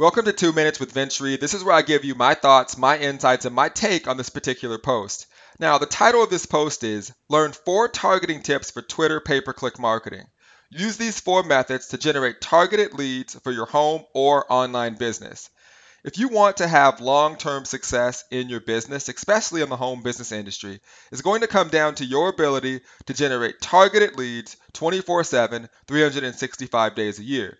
Welcome to Two Minutes with Reed. This is where I give you my thoughts, my insights, and my take on this particular post. Now, the title of this post is Learn Four Targeting Tips for Twitter Pay Per Click Marketing. Use these four methods to generate targeted leads for your home or online business. If you want to have long term success in your business, especially in the home business industry, it's going to come down to your ability to generate targeted leads 24 7, 365 days a year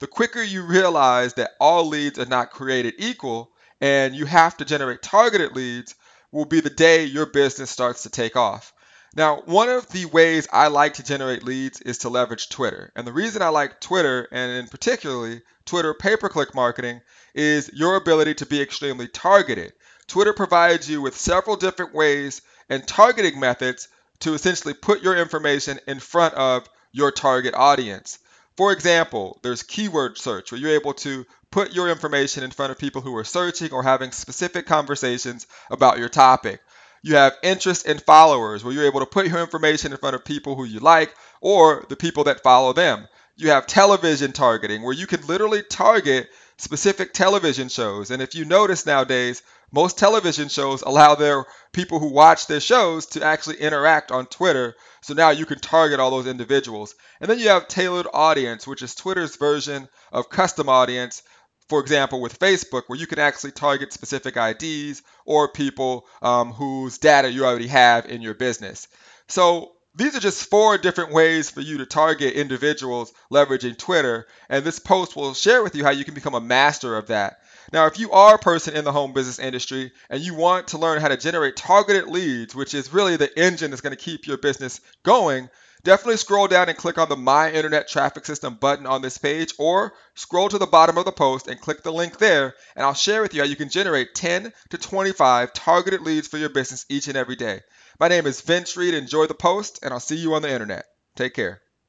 the quicker you realize that all leads are not created equal and you have to generate targeted leads will be the day your business starts to take off. Now, one of the ways I like to generate leads is to leverage Twitter. And the reason I like Twitter, and in particularly Twitter pay per click marketing, is your ability to be extremely targeted. Twitter provides you with several different ways and targeting methods to essentially put your information in front of your target audience. For example, there's keyword search where you're able to put your information in front of people who are searching or having specific conversations about your topic. You have interest and followers where you're able to put your information in front of people who you like or the people that follow them. You have television targeting where you can literally target specific television shows. And if you notice nowadays, most television shows allow their people who watch their shows to actually interact on Twitter. So now you can target all those individuals. And then you have tailored audience, which is Twitter's version of custom audience. For example, with Facebook, where you can actually target specific IDs or people um, whose data you already have in your business. So these are just four different ways for you to target individuals leveraging Twitter, and this post will share with you how you can become a master of that. Now, if you are a person in the home business industry and you want to learn how to generate targeted leads, which is really the engine that's going to keep your business going, definitely scroll down and click on the My Internet Traffic System button on this page, or scroll to the bottom of the post and click the link there, and I'll share with you how you can generate 10 to 25 targeted leads for your business each and every day. My name is Vince Reed. Enjoy the post, and I'll see you on the internet. Take care.